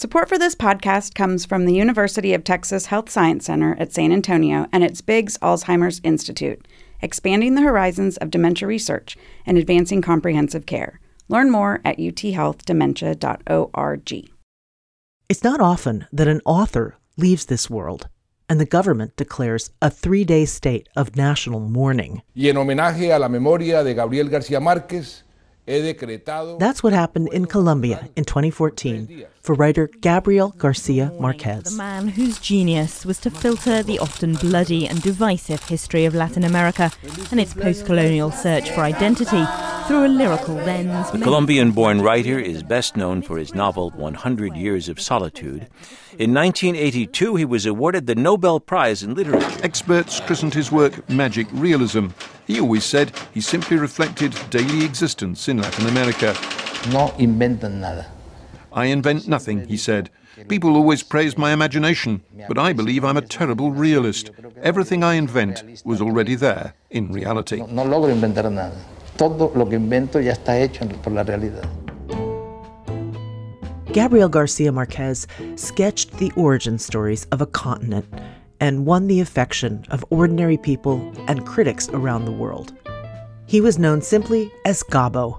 Support for this podcast comes from the University of Texas Health Science Center at San Antonio and its Biggs Alzheimer's Institute, expanding the horizons of dementia research and advancing comprehensive care. Learn more at uthealthdementia.org. It's not often that an author leaves this world, and the government declares a three day state of national mourning. Y en homenaje a la memoria de Gabriel García Márquez, that's what happened in Colombia in 2014 for writer Gabriel Garcia Marquez. The man whose genius was to filter the often bloody and divisive history of Latin America and its post colonial search for identity through a lyrical lens. The Colombian born writer is best known for his novel 100 Years of Solitude. In 1982, he was awarded the Nobel Prize in Literature. Experts christened his work magic realism. He always said he simply reflected daily existence in Latin America. No inventan nada. I invent nothing, he said. People always praise my imagination, but I believe I'm a terrible realist. Everything I invent was already there in reality. No, no logro inventar nada todo lo que invento ya está hecho por la realidad. Gabriel Garcia Marquez sketched the origin stories of a continent and won the affection of ordinary people and critics around the world. He was known simply as Gabo.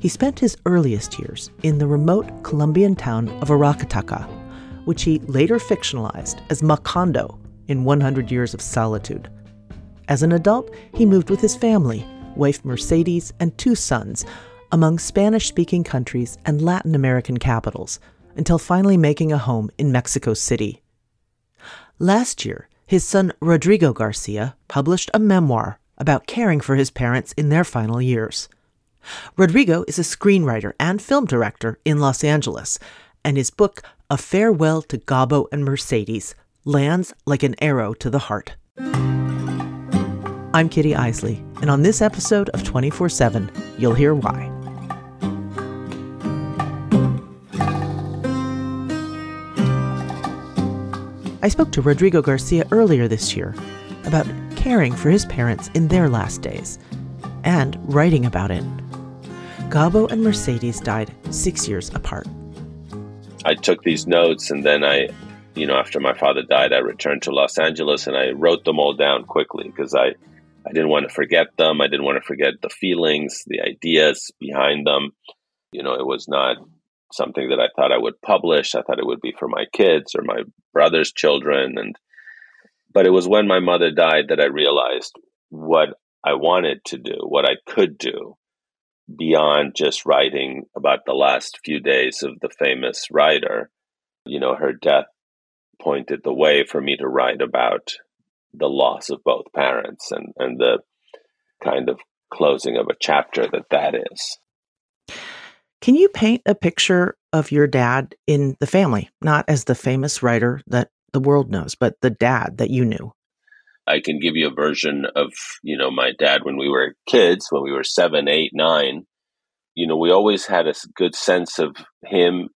He spent his earliest years in the remote Colombian town of Aracataca, which he later fictionalized as Macondo in 100 Years of Solitude. As an adult, he moved with his family wife Mercedes, and two sons among Spanish speaking countries and Latin American capitals until finally making a home in Mexico City. Last year, his son Rodrigo Garcia published a memoir about caring for his parents in their final years. Rodrigo is a screenwriter and film director in Los Angeles, and his book, A Farewell to Gabo and Mercedes, lands like an arrow to the heart. I'm Kitty Eisele, and on this episode of 24 7, you'll hear why. I spoke to Rodrigo Garcia earlier this year about caring for his parents in their last days and writing about it. Gabo and Mercedes died six years apart. I took these notes and then I, you know, after my father died, I returned to Los Angeles and I wrote them all down quickly because I I didn't want to forget them. I didn't want to forget the feelings, the ideas behind them. You know, it was not something that I thought I would publish. I thought it would be for my kids or my brother's children and but it was when my mother died that I realized what I wanted to do, what I could do beyond just writing about the last few days of the famous writer. You know, her death pointed the way for me to write about the loss of both parents and, and the kind of closing of a chapter that that is. Can you paint a picture of your dad in the family, not as the famous writer that the world knows, but the dad that you knew? I can give you a version of, you know, my dad when we were kids, when we were seven, eight, nine. You know, we always had a good sense of him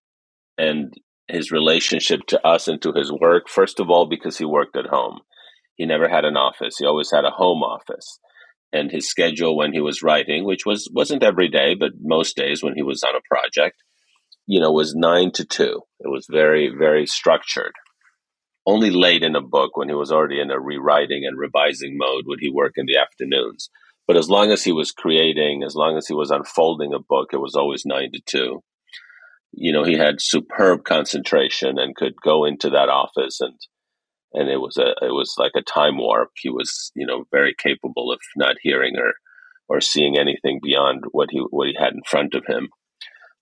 and his relationship to us and to his work. First of all, because he worked at home. He never had an office. He always had a home office. And his schedule when he was writing, which was wasn't every day, but most days when he was on a project, you know, was nine to two. It was very, very structured. Only late in a book, when he was already in a rewriting and revising mode, would he work in the afternoons. But as long as he was creating, as long as he was unfolding a book, it was always nine to two. You know, he had superb concentration and could go into that office and and it was a it was like a time warp. He was you know very capable of not hearing or or seeing anything beyond what he what he had in front of him.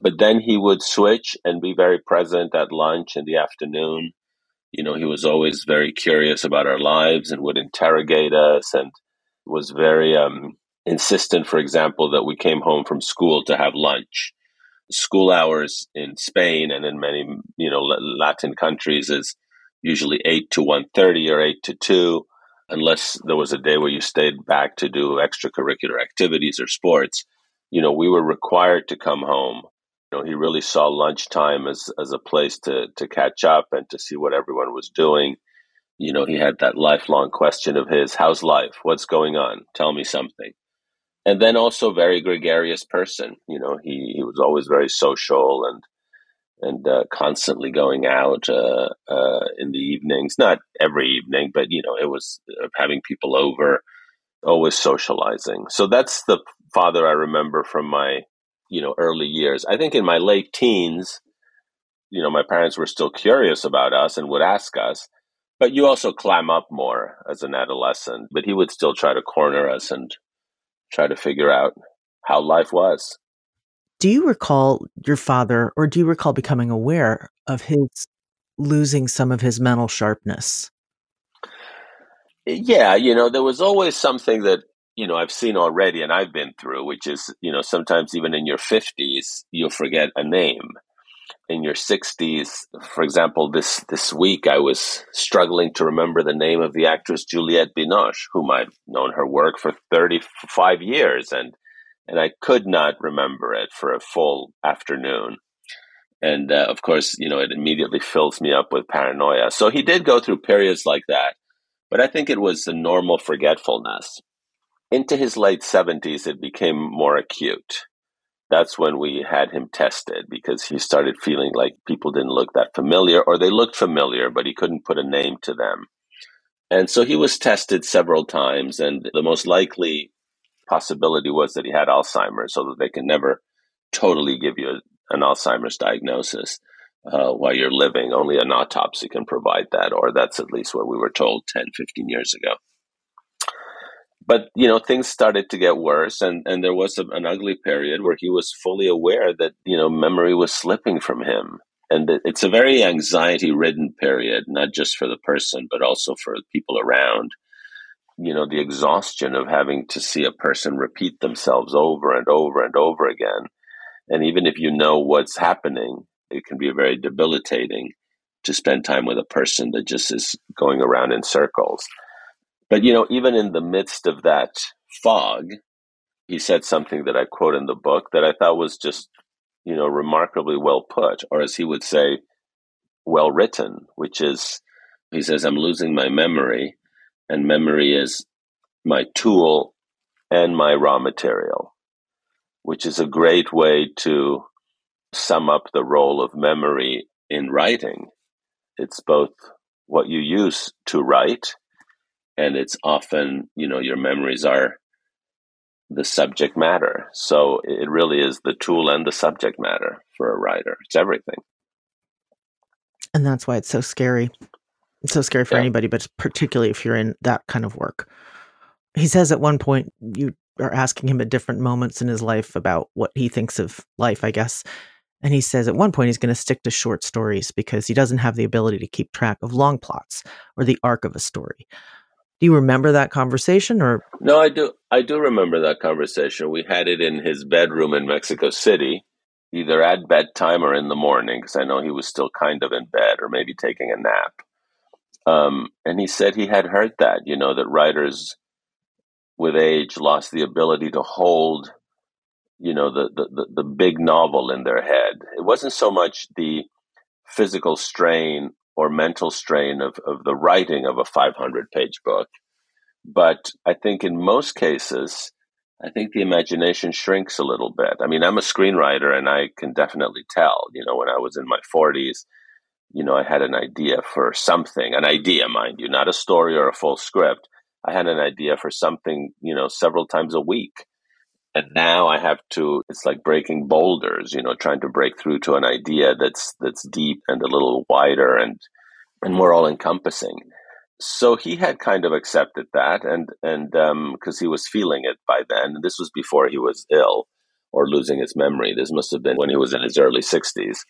But then he would switch and be very present at lunch in the afternoon. You know, he was always very curious about our lives and would interrogate us and was very um, insistent, for example, that we came home from school to have lunch. School hours in Spain and in many, you know, Latin countries is usually 8 to 1.30 or 8 to 2 unless there was a day where you stayed back to do extracurricular activities or sports you know we were required to come home you know he really saw lunchtime as as a place to to catch up and to see what everyone was doing you know he had that lifelong question of his how's life what's going on tell me something and then also very gregarious person you know he he was always very social and and uh, constantly going out uh, uh, in the evenings. Not every evening, but you know, it was uh, having people over, always socializing. So that's the father I remember from my you know early years. I think in my late teens, you know, my parents were still curious about us and would ask us. But you also climb up more as an adolescent. But he would still try to corner us and try to figure out how life was. Do you recall your father, or do you recall becoming aware of his losing some of his mental sharpness? Yeah, you know, there was always something that, you know, I've seen already and I've been through, which is, you know, sometimes even in your 50s, you'll forget a name. In your 60s, for example, this, this week I was struggling to remember the name of the actress Juliette Binoche, whom I've known her work for 35 years. And and I could not remember it for a full afternoon. And uh, of course, you know, it immediately fills me up with paranoia. So he did go through periods like that, but I think it was the normal forgetfulness. Into his late 70s, it became more acute. That's when we had him tested because he started feeling like people didn't look that familiar, or they looked familiar, but he couldn't put a name to them. And so he was tested several times, and the most likely possibility was that he had Alzheimer's, so that they can never totally give you a, an Alzheimer's diagnosis uh, while you're living. Only an autopsy can provide that, or that's at least what we were told 10, 15 years ago. But you know, things started to get worse, and, and there was a, an ugly period where he was fully aware that you know memory was slipping from him, and it's a very anxiety-ridden period, not just for the person, but also for people around. You know the exhaustion of having to see a person repeat themselves over and over and over again. And even if you know what's happening it can be very debilitating to spend time with a person that just is going around in circles but you know even in the midst of that fog he said something that i quote in the book that i thought was just you know remarkably well put or as he would say well written which is he says i'm losing my memory and memory is my tool and my raw material, which is a great way to sum up the role of memory in writing. It's both what you use to write, and it's often, you know, your memories are the subject matter. So it really is the tool and the subject matter for a writer. It's everything. And that's why it's so scary it's so scary for yeah. anybody, but particularly if you're in that kind of work. He says at one point, you are asking him at different moments in his life about what he thinks of life, I guess. And he says at one point he's going to stick to short stories because he doesn't have the ability to keep track of long plots or the arc of a story. Do you remember that conversation or No, I do I do remember that conversation. We had it in his bedroom in Mexico City, either at bedtime or in the morning because I know he was still kind of in bed or maybe taking a nap. Um, and he said he had heard that, you know, that writers with age lost the ability to hold, you know, the, the, the big novel in their head. It wasn't so much the physical strain or mental strain of, of the writing of a 500 page book. But I think in most cases, I think the imagination shrinks a little bit. I mean, I'm a screenwriter and I can definitely tell, you know, when I was in my 40s, you know, I had an idea for something, an idea, mind you, not a story or a full script. I had an idea for something, you know, several times a week. And now I have to, it's like breaking boulders, you know, trying to break through to an idea that's, that's deep and a little wider and, and more all encompassing. So he had kind of accepted that and, and, um, cause he was feeling it by then. This was before he was ill or losing his memory. This must have been when he was in his early sixties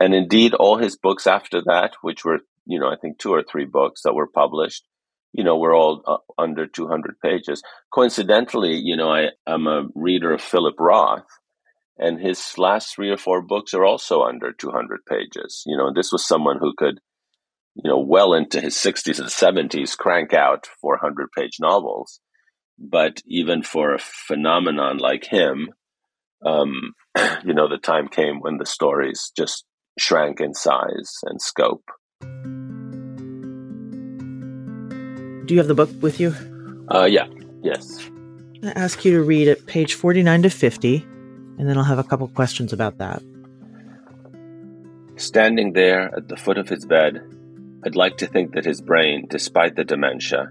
and indeed all his books after that which were you know i think two or three books that were published you know we're all uh, under 200 pages. Coincidentally you know i am a reader of philip roth and his last three or four books are also under 200 pages. You know this was someone who could you know well into his 60s and 70s crank out 400 page novels. But even for a phenomenon like him um, you know the time came when the stories just shrank in size and scope. Do you have the book with you? Uh, yeah, yes. I ask you to read at page 49 to 50, and then I'll have a couple questions about that. Standing there at the foot of his bed, I'd like to think that his brain, despite the dementia,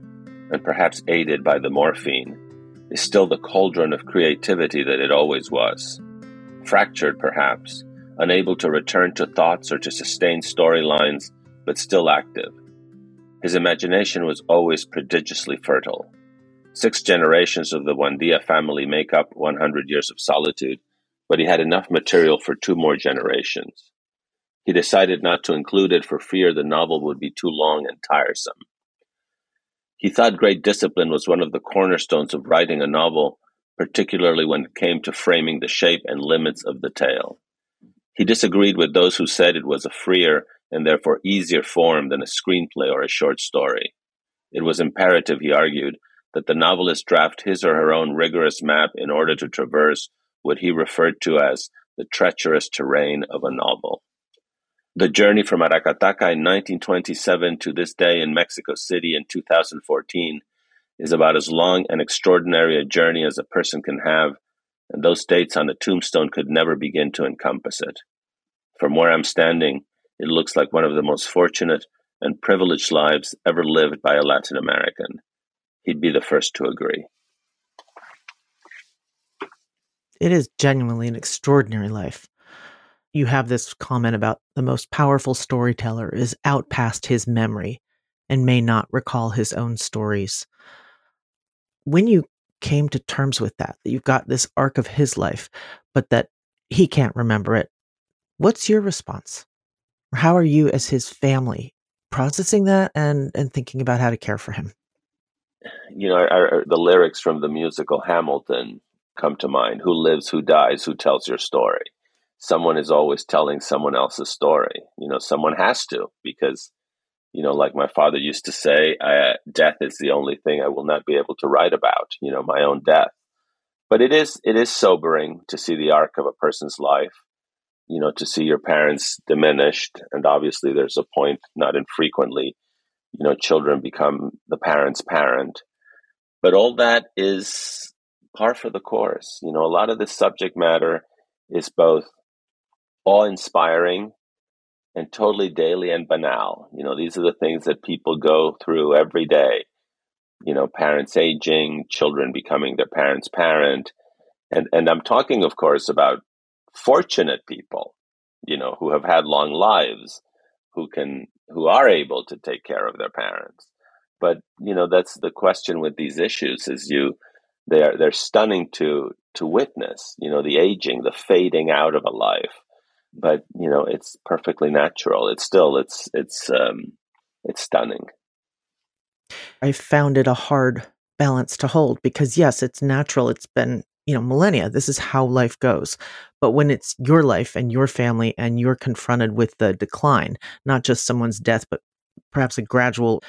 and perhaps aided by the morphine, is still the cauldron of creativity that it always was. Fractured, perhaps, unable to return to thoughts or to sustain storylines, but still active. His imagination was always prodigiously fertile. Six generations of the Buendia family make up 100 years of solitude, but he had enough material for two more generations. He decided not to include it for fear the novel would be too long and tiresome. He thought great discipline was one of the cornerstones of writing a novel, particularly when it came to framing the shape and limits of the tale. He disagreed with those who said it was a freer and therefore easier form than a screenplay or a short story. It was imperative, he argued, that the novelist draft his or her own rigorous map in order to traverse what he referred to as the treacherous terrain of a novel. The journey from Aracataca in 1927 to this day in Mexico City in 2014 is about as long and extraordinary a journey as a person can have, and those dates on a tombstone could never begin to encompass it. From where I'm standing, it looks like one of the most fortunate and privileged lives ever lived by a Latin American. He'd be the first to agree. It is genuinely an extraordinary life you have this comment about the most powerful storyteller is out past his memory and may not recall his own stories. When you came to terms with that, that you've got this arc of his life, but that he can't remember it, what's your response? How are you, as his family, processing that and, and thinking about how to care for him? You know, the lyrics from the musical Hamilton come to mind who lives, who dies, who tells your story someone is always telling someone else's story. You know, someone has to because, you know, like my father used to say, death is the only thing I will not be able to write about. You know, my own death. But it is it is sobering to see the arc of a person's life. You know, to see your parents diminished, and obviously there's a point not infrequently. You know, children become the parent's parent, but all that is par for the course. You know, a lot of this subject matter is both awe inspiring and totally daily and banal. You know, these are the things that people go through every day. You know, parents aging, children becoming their parents' parent. And and I'm talking, of course, about fortunate people, you know, who have had long lives, who can who are able to take care of their parents. But, you know, that's the question with these issues is you they are they're stunning to to witness, you know, the aging, the fading out of a life. But you know it's perfectly natural. It's still it's it's um it's stunning. I found it a hard balance to hold because yes it's natural. It's been you know millennia this is how life goes but when it's your life and your family and you're confronted with the decline not just someone's death but perhaps a gradual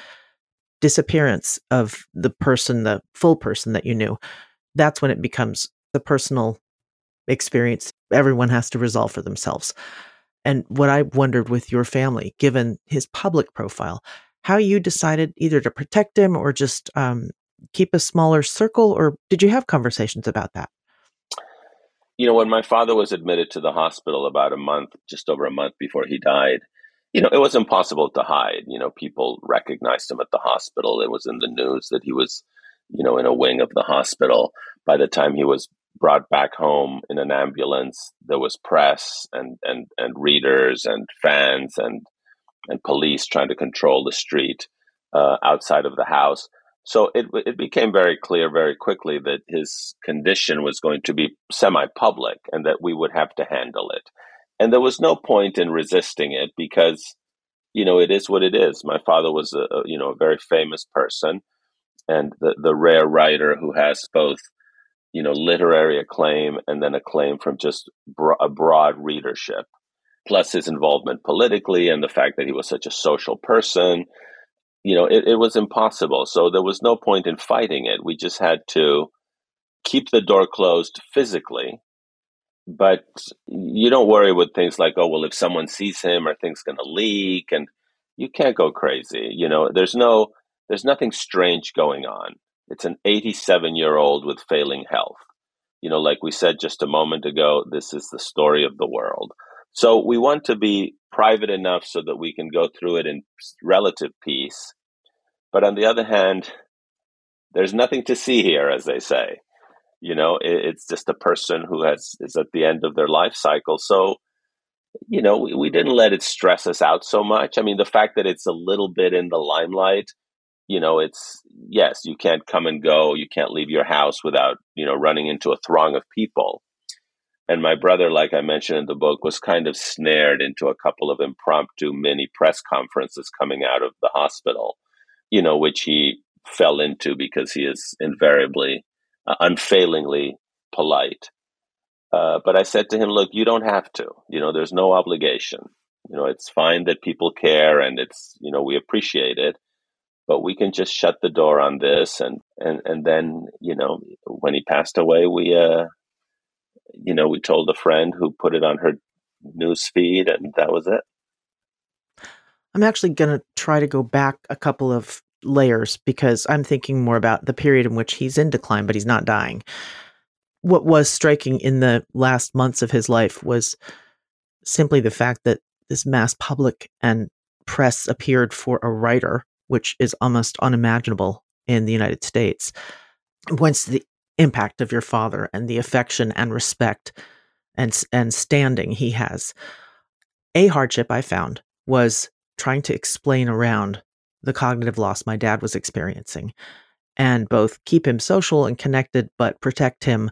disappearance of the person the full person that you knew that's when it becomes the personal experience everyone has to resolve for themselves. And what I wondered with your family, given his public profile, how you decided either to protect him or just um, keep a smaller circle, or did you have conversations about that? You know, when my father was admitted to the hospital about a month, just over a month before he died, you know, it was impossible to hide. You know, people recognized him at the hospital. It was in the news that he was, you know, in a wing of the hospital. By the time he was brought back home in an ambulance. There was press and, and, and readers and fans and, and police trying to control the street uh, outside of the house. So it, it became very clear very quickly that his condition was going to be semi public and that we would have to handle it. And there was no point in resisting it because, you know, it is what it is. My father was a, you know, a very famous person and the, the rare writer who has both you know, literary acclaim and then acclaim from just bro- a broad readership, plus his involvement politically and the fact that he was such a social person. You know, it, it was impossible. So there was no point in fighting it. We just had to keep the door closed physically. But you don't worry with things like, oh, well, if someone sees him, are things going to leak? And you can't go crazy. You know, there's no, there's nothing strange going on. It's an 87 year old with failing health. You know, like we said just a moment ago, this is the story of the world. So we want to be private enough so that we can go through it in relative peace. But on the other hand, there's nothing to see here, as they say. You know, it, it's just a person who has is at the end of their life cycle. So, you know, we, we didn't let it stress us out so much. I mean, the fact that it's a little bit in the limelight, you know, it's yes, you can't come and go, you can't leave your house without you know running into a throng of people. And my brother, like I mentioned in the book, was kind of snared into a couple of impromptu mini press conferences coming out of the hospital, you know, which he fell into because he is invariably, uh, unfailingly polite. Uh, but I said to him, look, you don't have to. You know, there's no obligation. You know, it's fine that people care and it's, you know, we appreciate it. But we can just shut the door on this, and and and then you know when he passed away, we uh, you know we told a friend who put it on her news feed, and that was it. I'm actually going to try to go back a couple of layers because I'm thinking more about the period in which he's in decline, but he's not dying. What was striking in the last months of his life was simply the fact that this mass public and press appeared for a writer, which is almost unimaginable in the United States. Once the impact of your father and the affection and respect and and standing he has. A hardship I found was trying to explain around the cognitive loss my dad was experiencing and both keep him social and connected, but protect him.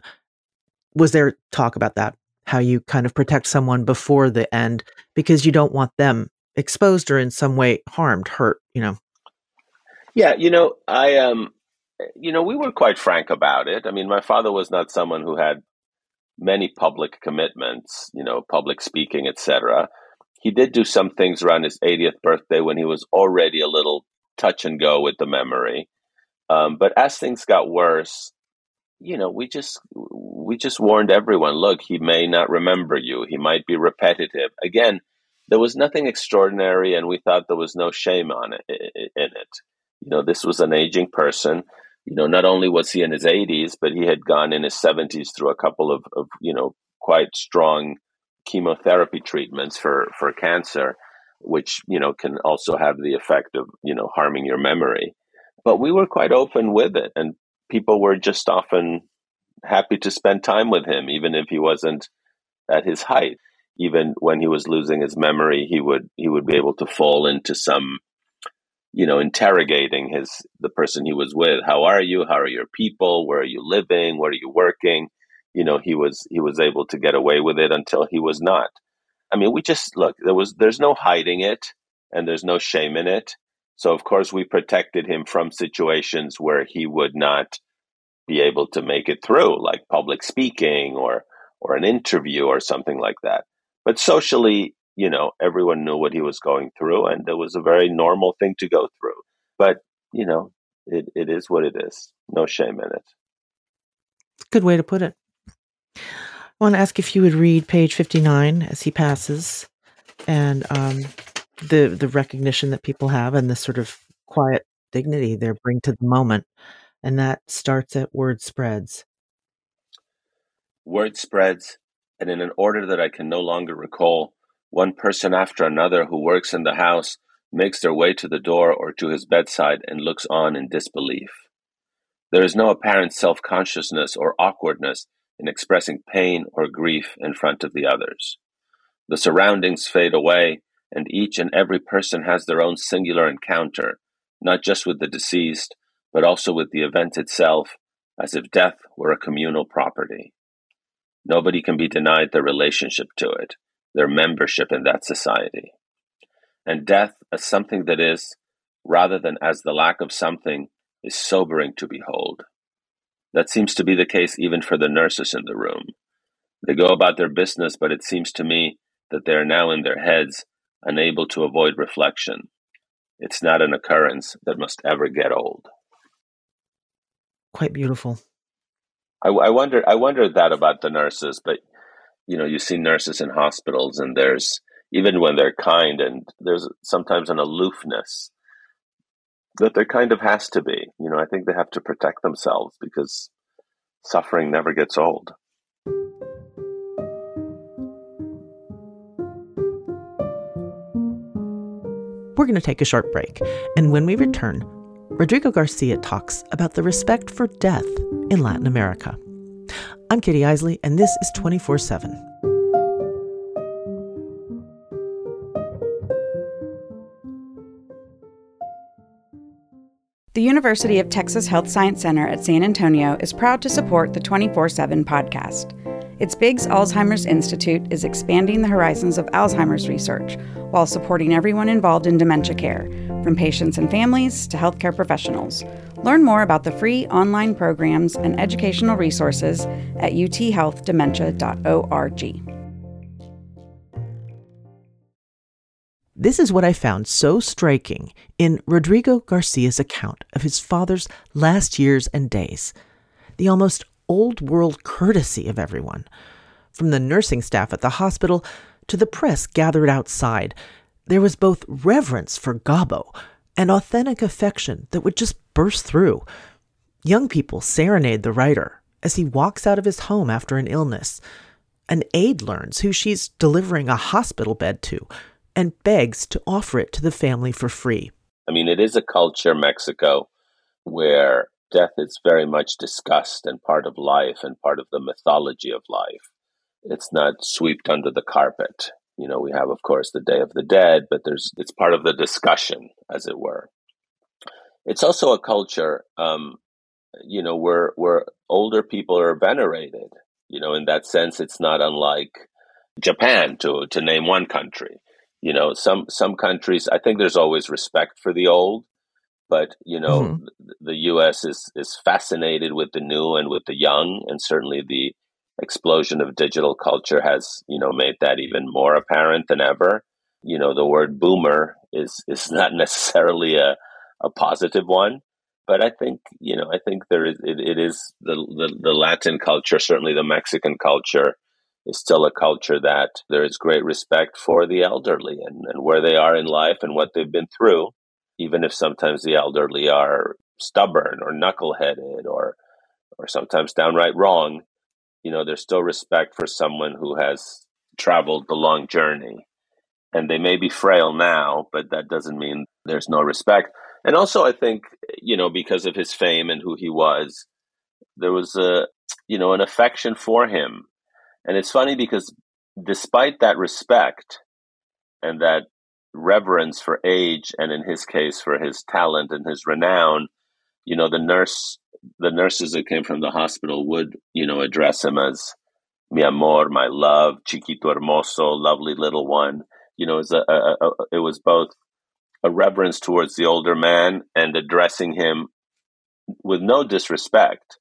Was there talk about that? How you kind of protect someone before the end because you don't want them exposed or in some way harmed, hurt, you know? Yeah, you know, I um you know, we were quite frank about it. I mean, my father was not someone who had many public commitments, you know, public speaking, etc he did do some things around his 80th birthday when he was already a little touch and go with the memory. Um, but as things got worse, you know, we just we just warned everyone. Look, he may not remember you. He might be repetitive. Again, there was nothing extraordinary, and we thought there was no shame on it in it. You know, this was an aging person. You know, not only was he in his 80s, but he had gone in his 70s through a couple of, of you know, quite strong chemotherapy treatments for for cancer, which you know can also have the effect of you know harming your memory. But we were quite open with it, and people were just often happy to spend time with him, even if he wasn't at his height. Even when he was losing his memory, he would he would be able to fall into some, you know, interrogating his the person he was with. How are you? How are your people? Where are you living? Where are you working? you know he was he was able to get away with it until he was not i mean we just look there was there's no hiding it and there's no shame in it so of course we protected him from situations where he would not be able to make it through like public speaking or or an interview or something like that but socially you know everyone knew what he was going through and it was a very normal thing to go through but you know it, it is what it is no shame in it good way to put it I want to ask if you would read page 59 as he passes and um, the the recognition that people have and the sort of quiet dignity they bring to the moment. And that starts at word spreads. Word spreads, and in an order that I can no longer recall, one person after another who works in the house makes their way to the door or to his bedside and looks on in disbelief. There is no apparent self consciousness or awkwardness in expressing pain or grief in front of the others. The surroundings fade away, and each and every person has their own singular encounter, not just with the deceased, but also with the event itself, as if death were a communal property. Nobody can be denied their relationship to it, their membership in that society. And death, as something that is, rather than as the lack of something, is sobering to behold. That seems to be the case even for the nurses in the room. They go about their business, but it seems to me that they are now in their heads, unable to avoid reflection. It's not an occurrence that must ever get old. Quite beautiful. I, I wonder. I wonder that about the nurses, but you know, you see nurses in hospitals, and there's even when they're kind, and there's sometimes an aloofness that there kind of has to be. You know, I think they have to protect themselves because suffering never gets old. we're going to take a short break. And when we return, Rodrigo Garcia talks about the respect for death in Latin America. I'm Kitty Eisele, and this is 24 7. The University of Texas Health Science Center at San Antonio is proud to support the 24 7 podcast. Its Biggs Alzheimer's Institute is expanding the horizons of Alzheimer's research while supporting everyone involved in dementia care, from patients and families to healthcare professionals. Learn more about the free online programs and educational resources at uthealthdementia.org. This is what I found so striking in Rodrigo Garcia's account of his father's last years and days. The almost old world courtesy of everyone, from the nursing staff at the hospital to the press gathered outside. There was both reverence for Gabo and authentic affection that would just burst through. Young people serenade the writer as he walks out of his home after an illness. An aide learns who she's delivering a hospital bed to and begs to offer it to the family for free. I mean, it is a culture, Mexico, where death is very much discussed and part of life and part of the mythology of life. It's not swept under the carpet. You know, we have, of course, the Day of the Dead, but there's it's part of the discussion, as it were. It's also a culture, um, you know, where where older people are venerated. You know, in that sense, it's not unlike Japan, to to name one country. You know, some some countries, I think there's always respect for the old, but you know, mm-hmm. the U.S. is is fascinated with the new and with the young, and certainly the explosion of digital culture has you know made that even more apparent than ever. You know, the word boomer is is not necessarily a a positive one, but I think you know I think there is it, it is the, the the Latin culture, certainly the Mexican culture is still a culture that there is great respect for the elderly and, and where they are in life and what they've been through, even if sometimes the elderly are stubborn or knuckleheaded or or sometimes downright wrong, you know, there's still respect for someone who has traveled the long journey. And they may be frail now, but that doesn't mean there's no respect. And also I think, you know, because of his fame and who he was, there was a you know, an affection for him and it's funny because despite that respect and that reverence for age, and in his case for his talent and his renown, you know, the nurse, the nurses that came from the hospital would, you know, address him as mi amor, my love, chiquito hermoso, lovely little one. You know, it was, a, a, a, it was both a reverence towards the older man and addressing him with no disrespect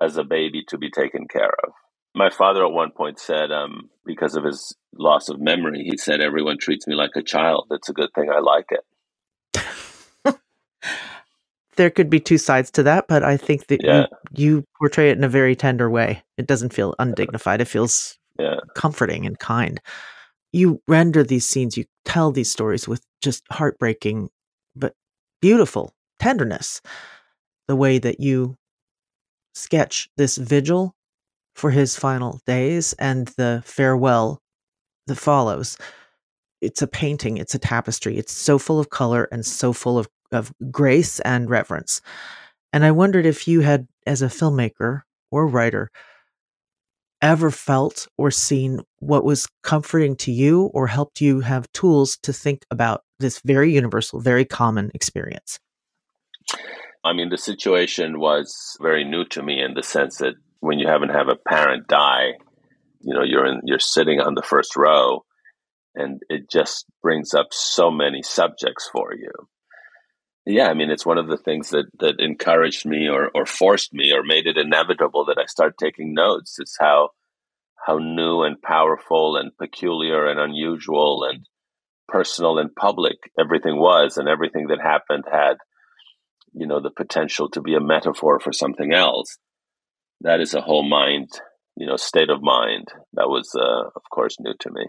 as a baby to be taken care of. My father at one point said, um, because of his loss of memory, he said, Everyone treats me like a child. It's a good thing I like it. There could be two sides to that, but I think that yeah. you, you, portray it in a very tender way. It doesn't feel undignified, it feels yeah. comforting and kind. You render these scenes, you tell these stories with just heartbreaking, but beautiful tenderness. The way that you sketch this vigil for his final days and the farewell that follows. It's a painting, it's a tapestry. It's so full of color and so full of, of grace and reverence. And I wondered if you had, as a filmmaker or writer, ever felt or seen what was comforting to you or helped you have tools to think about this very universal, very common experience? I mean, the situation was very new to me in the sense that when you haven't have a parent die, you know, you're in, you're sitting on the first row, and it just brings up so many subjects for you. Yeah, I mean, it's one of the things that that encouraged me or or forced me or made it inevitable that I start taking notes. It's how how new and powerful and peculiar and unusual and personal and public everything was, and everything that happened had, you know, the potential to be a metaphor for something else that is a whole mind, you know, state of mind that was, uh, of course, new to me.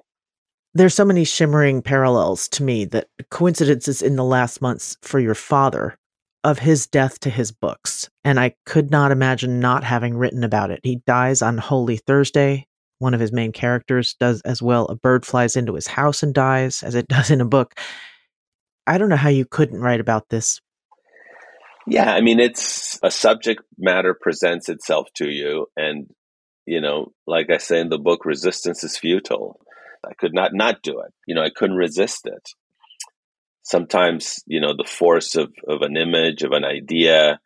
There's so many shimmering parallels to me that coincidences in the last months for your father of his death to his books. And I could not imagine not having written about it. He dies on Holy Thursday. One of his main characters does as well. A bird flies into his house and dies, as it does in a book. I don't know how you couldn't write about this. Yeah, I mean, it's a subject matter presents itself to you. And, you know, like I say in the book, resistance is futile. I could not not do it. You know, I couldn't resist it. Sometimes, you know, the force of, of an image, of an idea,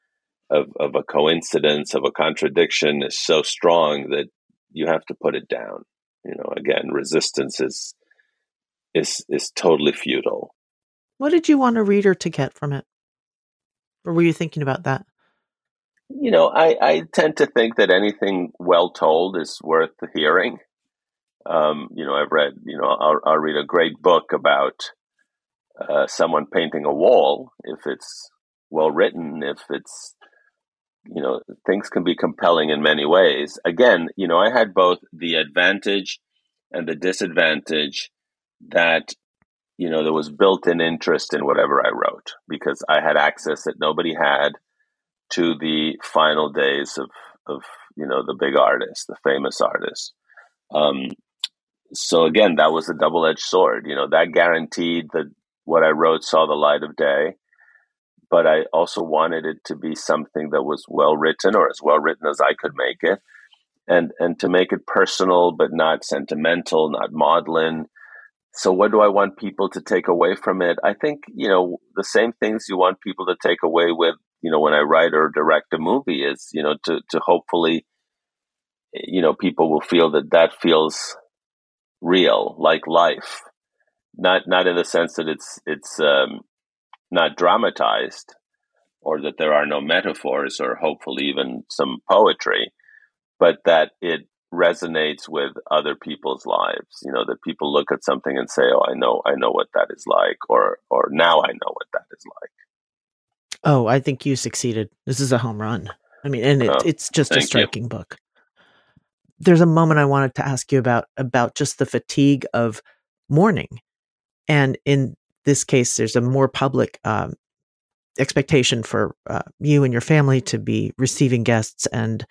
of, of a coincidence, of a contradiction is so strong that you have to put it down. You know, again, resistance is is is totally futile. What did you want a reader to get from it? Or were you thinking about that? You know, I, I tend to think that anything well told is worth hearing. Um, you know, I've read, you know, I'll, I'll read a great book about uh, someone painting a wall if it's well written, if it's, you know, things can be compelling in many ways. Again, you know, I had both the advantage and the disadvantage that you know, there was built in interest in whatever I wrote because I had access that nobody had to the final days of, of you know, the big artists, the famous artists. Um, so again, that was a double edged sword. You know, that guaranteed that what I wrote saw the light of day. But I also wanted it to be something that was well written or as well written as I could make it. And and to make it personal but not sentimental, not maudlin, so, what do I want people to take away from it? I think, you know, the same things you want people to take away with, you know, when I write or direct a movie is, you know, to, to hopefully, eh, you know, people will feel that that feels real, like life. Not, not in the sense that it's, it's um, not dramatized or that there are no metaphors or hopefully even some poetry, but that it resonates with other people's lives. You know that people look at something and say oh i know i know what that is like or or now i know what that is like. Oh i think you succeeded. This is a home run. I mean and it, oh, it's just a striking you. book there's a moment i wanted to ask you about about just the fatigue of mourning and in this case there's a more public um, expectation for uh, you and your family to be receiving guests and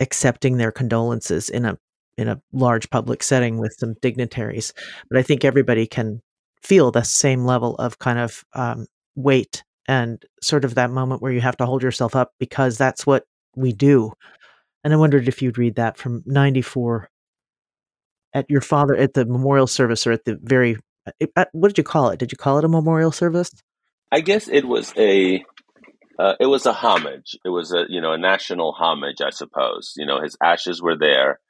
accepting their condolences in a in a large public setting with some dignitaries. But I think everybody can feel the same level of kind of um, weight and sort of that moment where you have to hold yourself up because that's what we do. And I wondered if you'd read that from 94 at your father at the memorial service or at the very uh, what did you call it? Did you call it a memorial service? I guess it was a uh, it was a homage. It was a you know a national homage, I suppose. You know, his ashes were there.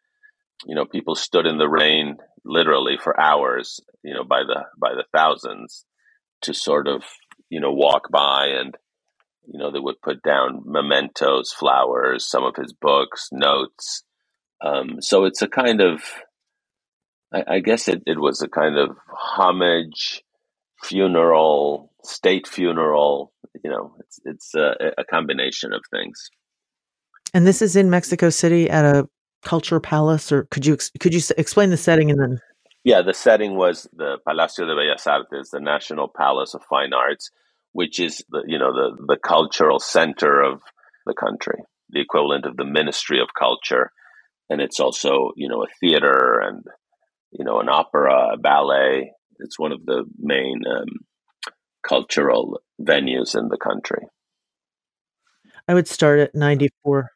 You know, people stood in the rain literally for hours. You know, by the by the thousands to sort of you know walk by and you know they would put down mementos, flowers, some of his books, notes. Um, so it's a kind of, I, I guess it, it was a kind of homage, funeral, state funeral you know, it's it's a, a combination of things. And this is in Mexico City at a culture palace, or could you could you explain the setting and then? Yeah, the setting was the Palacio de Bellas Artes, the National Palace of Fine Arts, which is the you know the the cultural center of the country, the equivalent of the Ministry of Culture, and it's also you know a theater and you know an opera, a ballet. It's one of the main um, cultural venues in the country. I would start at 94.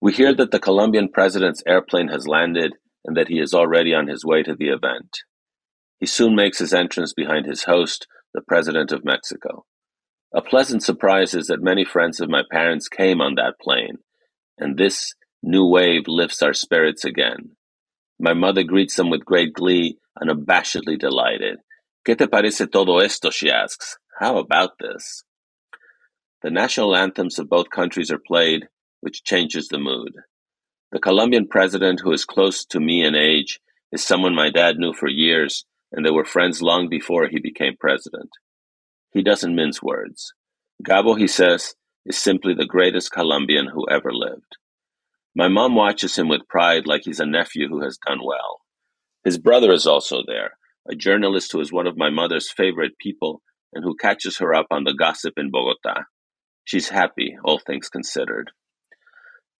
We hear that the Colombian president's airplane has landed and that he is already on his way to the event. He soon makes his entrance behind his host, the President of Mexico. A pleasant surprise is that many friends of my parents came on that plane, and this new wave lifts our spirits again. My mother greets them with great glee, unabashedly delighted. ¿Qué te parece todo esto? she asks. How about this? The national anthems of both countries are played, which changes the mood. The Colombian president, who is close to me in age, is someone my dad knew for years, and they were friends long before he became president. He doesn't mince words. Gabo, he says, is simply the greatest Colombian who ever lived. My mom watches him with pride like he's a nephew who has done well. His brother is also there, a journalist who is one of my mother's favorite people and who catches her up on the gossip in Bogota. She's happy, all things considered.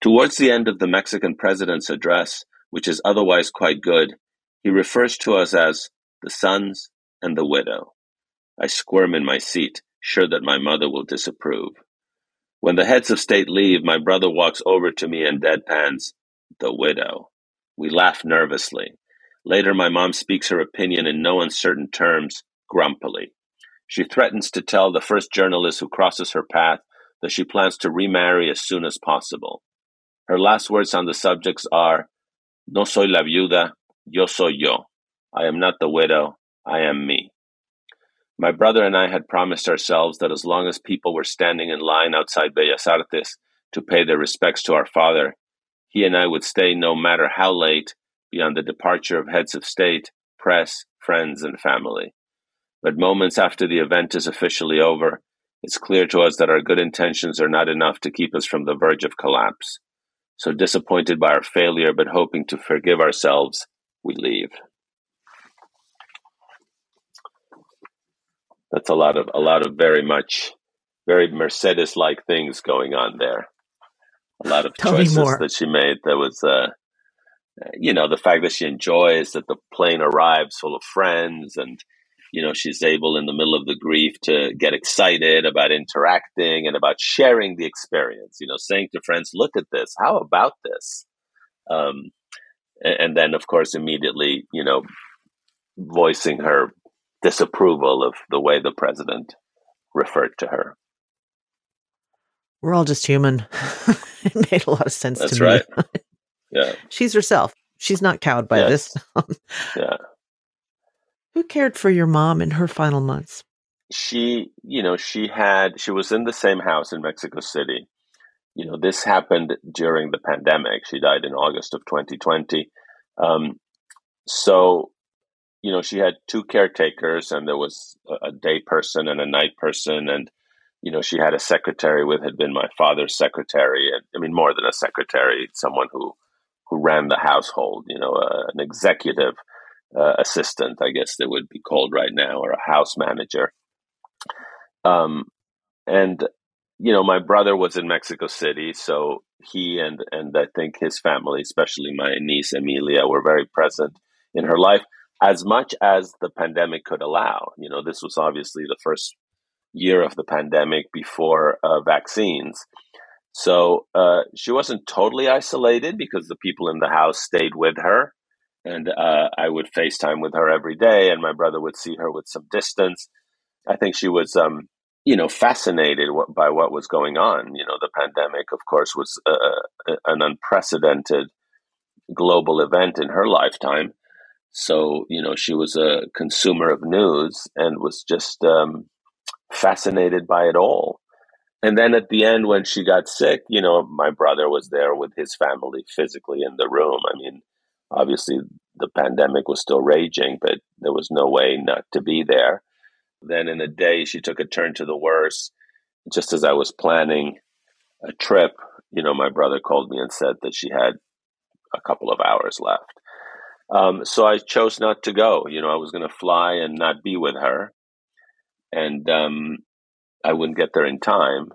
Towards the end of the Mexican president's address, which is otherwise quite good, he refers to us as the sons and the widow. I squirm in my seat, sure that my mother will disapprove. When the heads of state leave, my brother walks over to me and deadpans, the widow. We laugh nervously. Later, my mom speaks her opinion in no uncertain terms, grumpily. She threatens to tell the first journalist who crosses her path that she plans to remarry as soon as possible. Her last words on the subjects are, No soy la viuda, yo soy yo. I am not the widow, I am me. My brother and I had promised ourselves that as long as people were standing in line outside Bellas Artes to pay their respects to our father, he and I would stay no matter how late beyond the departure of heads of state, press, friends, and family. But moments after the event is officially over, it's clear to us that our good intentions are not enough to keep us from the verge of collapse. So disappointed by our failure, but hoping to forgive ourselves, we leave. That's a lot of a lot of very much very Mercedes like things going on there. A lot of choices that she made. That was uh, you know, the fact that she enjoys that the plane arrives full of friends and you know she's able in the middle of the grief to get excited about interacting and about sharing the experience you know saying to friends look at this how about this um, and, and then of course immediately you know voicing her disapproval of the way the president referred to her We're all just human. it made a lot of sense that's to me. yeah She's herself. She's not cowed by Yes. this. yeah Who cared for your mom in her final months? she you know she had she was in the same house in mexico city you know this happened during the pandemic she died in august of 2020 um, so you know she had two caretakers and there was a, a day person and a night person. And you know she had a secretary with had been my father's secretary and i mean more than a secretary someone who who ran the household you know uh, an executive uh, assistant i guess that would be called right now or a house manager. Um, and you know my brother was in mexico city so he and and i think his family especially my niece emilia were very present in her life as much as the pandemic could allow you know this was obviously the first year of the pandemic before uh, vaccines so uh, she wasn't totally isolated because the people in the house stayed with her and uh, i would facetime with her every day and my brother would see her with some distance i think she was um, you know, fascinated by what was going on. You know, the pandemic, of course, was uh, an unprecedented global event in her lifetime. So, you know, she was a consumer of news and was just um, fascinated by it all. And then at the end, when she got sick, you know, my brother was there with his family physically in the room. I mean, obviously the pandemic was still raging, but there was no way not to be there. Then in a day, she took a turn to the worse. Just as I was planning a trip, you know, my brother called me and said that she had a couple of hours left. Um, so I chose not to go. You know, I was going to fly and not be with her, and um, I wouldn't get there in time.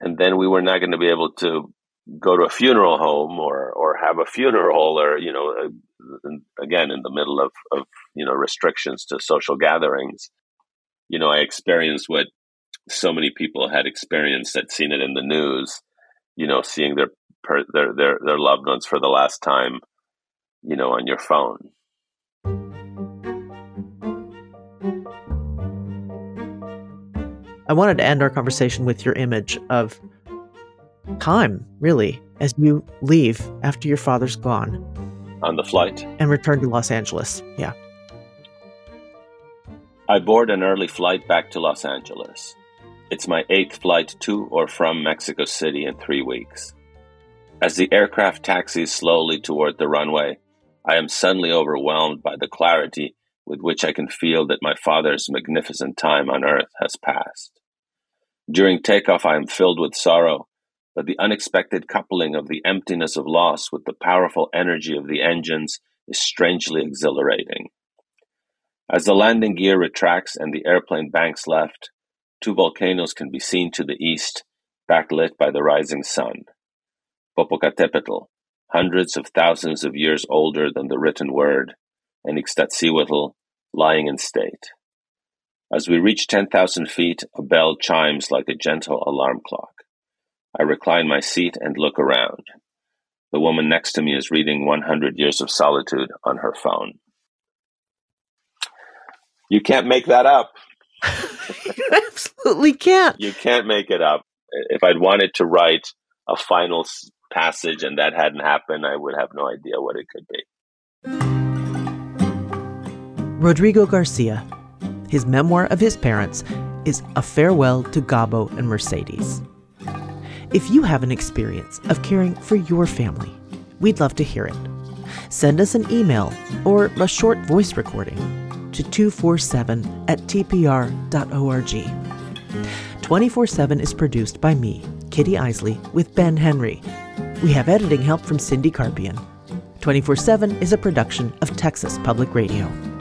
And then we were not going to be able to go to a funeral home or or have a funeral or you know uh, again in the middle of of you know restrictions to social gatherings you know, I experienced what so many people had experienced, had seen it in the news, you know, seeing their their their their loved ones for the last time, you know, on your phone. I wanted to end our conversation with your image of time, really, as you leave after your father's gone On the flight, and return to Los Angeles. Yeah. I board an early flight back to Los Angeles. It's my eighth flight to or from Mexico City in three weeks. As the aircraft taxis slowly toward the runway, I am suddenly overwhelmed by the clarity with which I can feel that my father's magnificent time on Earth has passed. During takeoff, I am filled with sorrow, but the unexpected coupling of the emptiness of loss with the powerful energy of the engines is strangely exhilarating. As the landing gear retracts and the airplane banks left, two volcanoes can be seen to the east, backlit by the rising sun. Popocatépetl, hundreds of thousands of years older than the written word, and Ixtaccíhuatl, lying in state. As we reach 10,000 feet, a bell chimes like a gentle alarm clock. I recline my seat and look around. The woman next to me is reading 100 Years of Solitude on her phone. You can't make that up. you absolutely can't. You can't make it up. If I'd wanted to write a final passage and that hadn't happened, I would have no idea what it could be. Rodrigo Garcia. His memoir of his parents is A Farewell to Gabo and Mercedes. If you have an experience of caring for your family, we'd love to hear it. Send us an email or a short voice recording to 247 at tpr.org. 24 7 is produced by me, Kitty Eisele, with Ben Henry. We have editing help from Cindy Carpien. 24 7 is a production of Texas Public Radio.